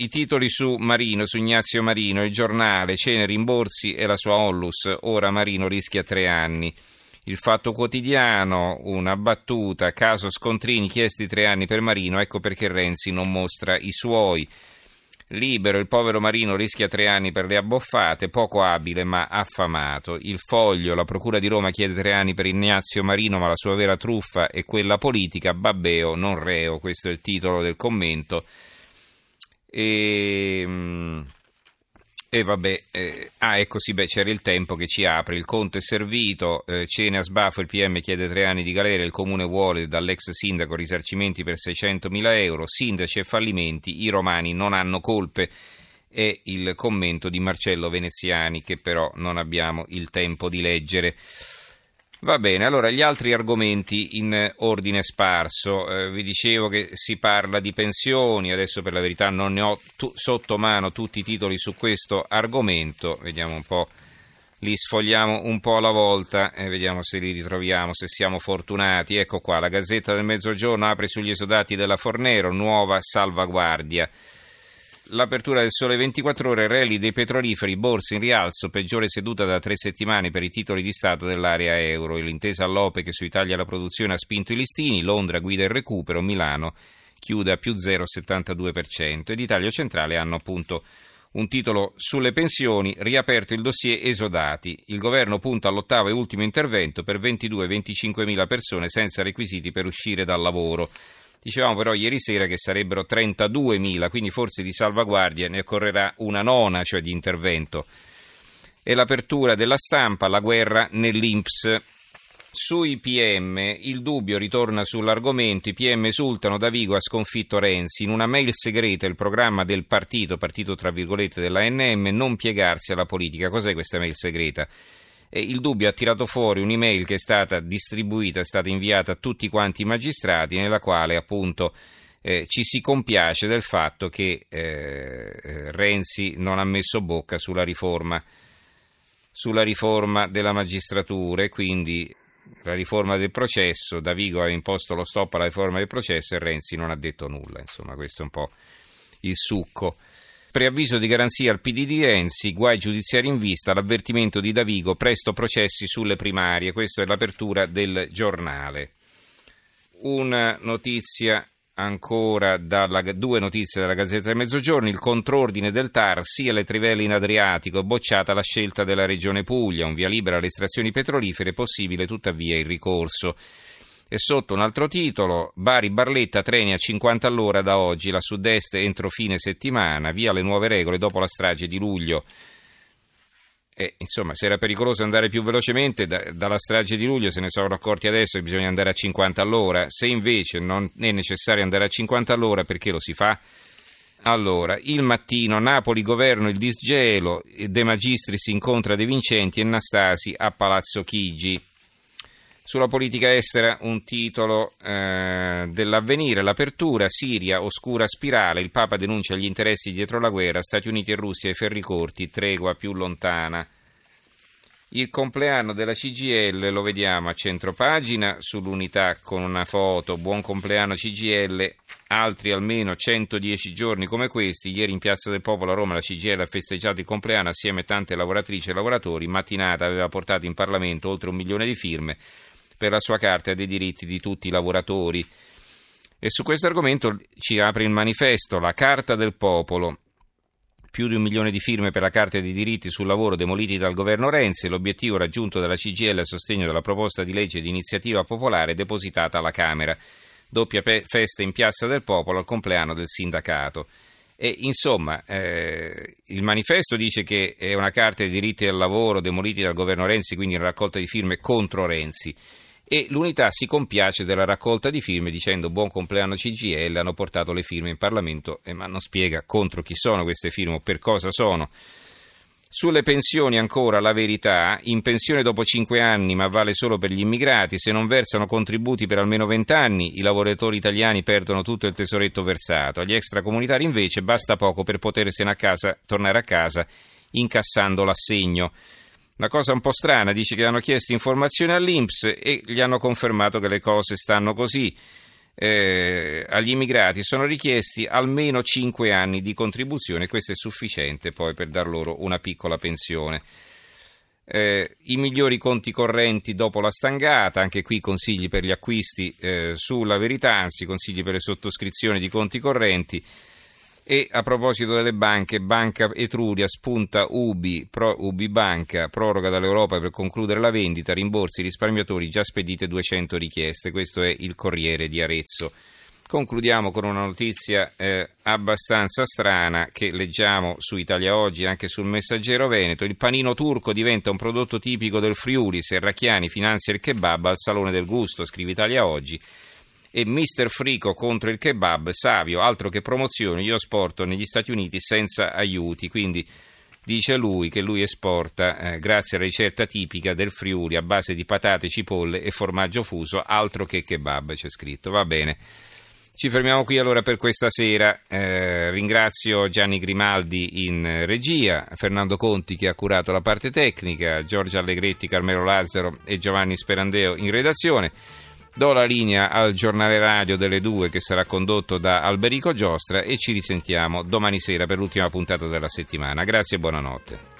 i titoli su Marino, su Ignazio Marino, il giornale, cene, rimborsi e la sua onlus, ora Marino rischia tre anni. Il Fatto Quotidiano, una battuta, caso scontrini, chiesti tre anni per Marino, ecco perché Renzi non mostra i suoi. Libero, il povero Marino rischia tre anni per le abboffate, poco abile ma affamato. Il Foglio, la Procura di Roma chiede tre anni per Ignazio Marino, ma la sua vera truffa è quella politica. Babbeo, non reo, questo è il titolo del commento. E, mm, e vabbè, eh, ah ecco sì, beh, c'era il tempo che ci apre, il conto è servito, eh, cene a sbaffo, il PM chiede tre anni di galera, il comune vuole dall'ex sindaco risarcimenti per 600.000 euro, sindaci e fallimenti, i romani non hanno colpe, è il commento di Marcello Veneziani che però non abbiamo il tempo di leggere. Va bene, allora gli altri argomenti in ordine sparso. Eh, vi dicevo che si parla di pensioni, adesso per la verità non ne ho tu- sotto mano tutti i titoli su questo argomento, vediamo un po', li sfogliamo un po' alla volta e vediamo se li ritroviamo, se siamo fortunati. Ecco qua, la Gazzetta del Mezzogiorno apre sugli esodati della Fornero, nuova salvaguardia. L'apertura del Sole 24 Ore, rally dei petroliferi, borse in rialzo, peggiore seduta da tre settimane per i titoli di Stato dell'area euro. L'intesa all'OPE che sui tagli alla produzione ha spinto i listini, Londra guida il recupero, Milano chiude a più 0,72%. Ed Italia Centrale hanno appunto un titolo sulle pensioni, riaperto il dossier esodati. Il governo punta all'ottavo e ultimo intervento per 22-25 mila persone senza requisiti per uscire dal lavoro. Dicevamo però ieri sera che sarebbero 32.000, quindi forse di salvaguardia ne occorrerà una nona, cioè di intervento. E l'apertura della stampa, la guerra nell'Inps. Sui PM il dubbio ritorna sull'argomento, i PM esultano, Davigo ha sconfitto Renzi, in una mail segreta il programma del partito, partito tra virgolette dell'ANM, non piegarsi alla politica. Cos'è questa mail segreta? Il dubbio ha tirato fuori un'email che è stata distribuita, è stata inviata a tutti quanti i magistrati, nella quale appunto eh, ci si compiace del fatto che eh, Renzi non ha messo bocca sulla riforma, sulla riforma della magistratura e quindi la riforma del processo, Davigo ha imposto lo stop alla riforma del processo e Renzi non ha detto nulla, insomma questo è un po' il succo. Preavviso di garanzia al PD di Renzi, guai giudiziari in vista, l'avvertimento di Davigo, presto processi sulle primarie. Questa è l'apertura del giornale. Una notizia ancora dalla, due notizie dalla Gazzetta del Mezzogiorno, il contrordine del TAR, sia le trivelle in Adriatico, bocciata la scelta della Regione Puglia, un via libera alle estrazioni petrolifere, possibile tuttavia il ricorso. E sotto un altro titolo, Bari Barletta treni a 50 all'ora da oggi, la sud-est entro fine settimana, via le nuove regole dopo la strage di luglio. E, insomma, se era pericoloso andare più velocemente, da, dalla strage di luglio se ne sono accorti adesso che bisogna andare a 50 all'ora. Se invece non è necessario andare a 50 all'ora, perché lo si fa? Allora, il mattino, Napoli governo il disgelo, De Magistris incontra De Vincenti e Nastasi a Palazzo Chigi. Sulla politica estera un titolo eh, dell'avvenire, l'apertura, Siria, oscura spirale, il Papa denuncia gli interessi dietro la guerra, Stati Uniti e Russia ai ferri corti, tregua più lontana. Il compleanno della CGL lo vediamo a centro pagina sull'unità con una foto, buon compleanno CGL, altri almeno 110 giorni come questi. Ieri in Piazza del Popolo a Roma la CGL ha festeggiato il compleanno assieme a tante lavoratrici e lavoratori. Mattinata aveva portato in Parlamento oltre un milione di firme per la sua Carta dei diritti di tutti i lavoratori. E su questo argomento ci apre il manifesto, la Carta del Popolo. Più di un milione di firme per la Carta dei diritti sul lavoro demoliti dal governo Renzi, l'obiettivo raggiunto dalla CGL a sostegno della proposta di legge di iniziativa popolare depositata alla Camera. Doppia pe- festa in Piazza del Popolo al compleanno del sindacato. E, insomma, eh, il manifesto dice che è una carta dei diritti del lavoro demoliti dal governo Renzi, quindi una raccolta di firme contro Renzi e l'unità si compiace della raccolta di firme dicendo buon compleanno CGL, hanno portato le firme in Parlamento, eh, ma non spiega contro chi sono queste firme o per cosa sono. Sulle pensioni ancora la verità, in pensione dopo 5 anni ma vale solo per gli immigrati, se non versano contributi per almeno 20 anni i lavoratori italiani perdono tutto il tesoretto versato, agli extracomunitari invece basta poco per potersene a casa, tornare a casa incassando l'assegno. Una cosa un po' strana, dice che hanno chiesto informazioni all'Inps e gli hanno confermato che le cose stanno così. eh, agli immigrati sono richiesti almeno 5 anni di contribuzione, questo è sufficiente poi per dar loro una piccola pensione. Eh, I migliori conti correnti dopo la stangata, anche qui consigli per gli acquisti eh, sulla verità, anzi consigli per le sottoscrizioni di conti correnti. E a proposito delle banche, Banca Etruria spunta Ubi, Pro, Ubi Banca, proroga dall'Europa per concludere la vendita, rimborsi risparmiatori, già spedite 200 richieste. Questo è il Corriere di Arezzo. Concludiamo con una notizia eh, abbastanza strana che leggiamo su Italia Oggi e anche sul Messaggero Veneto. Il panino turco diventa un prodotto tipico del Friuli. Serracchiani finanzia il kebab al Salone del Gusto, scrive Italia Oggi. E Mister Frico contro il kebab, Savio, altro che promozioni, io esporto negli Stati Uniti senza aiuti. Quindi dice lui che lui esporta, eh, grazie alla ricetta tipica del Friuli a base di patate, cipolle e formaggio fuso, altro che kebab, c'è scritto. Va bene. Ci fermiamo qui allora per questa sera. Eh, ringrazio Gianni Grimaldi in regia, Fernando Conti che ha curato la parte tecnica, Giorgio Allegretti, Carmelo Lazzaro e Giovanni Sperandeo in redazione. Do la linea al giornale radio delle due che sarà condotto da Alberico Giostra e ci risentiamo domani sera per l'ultima puntata della settimana. Grazie e buonanotte.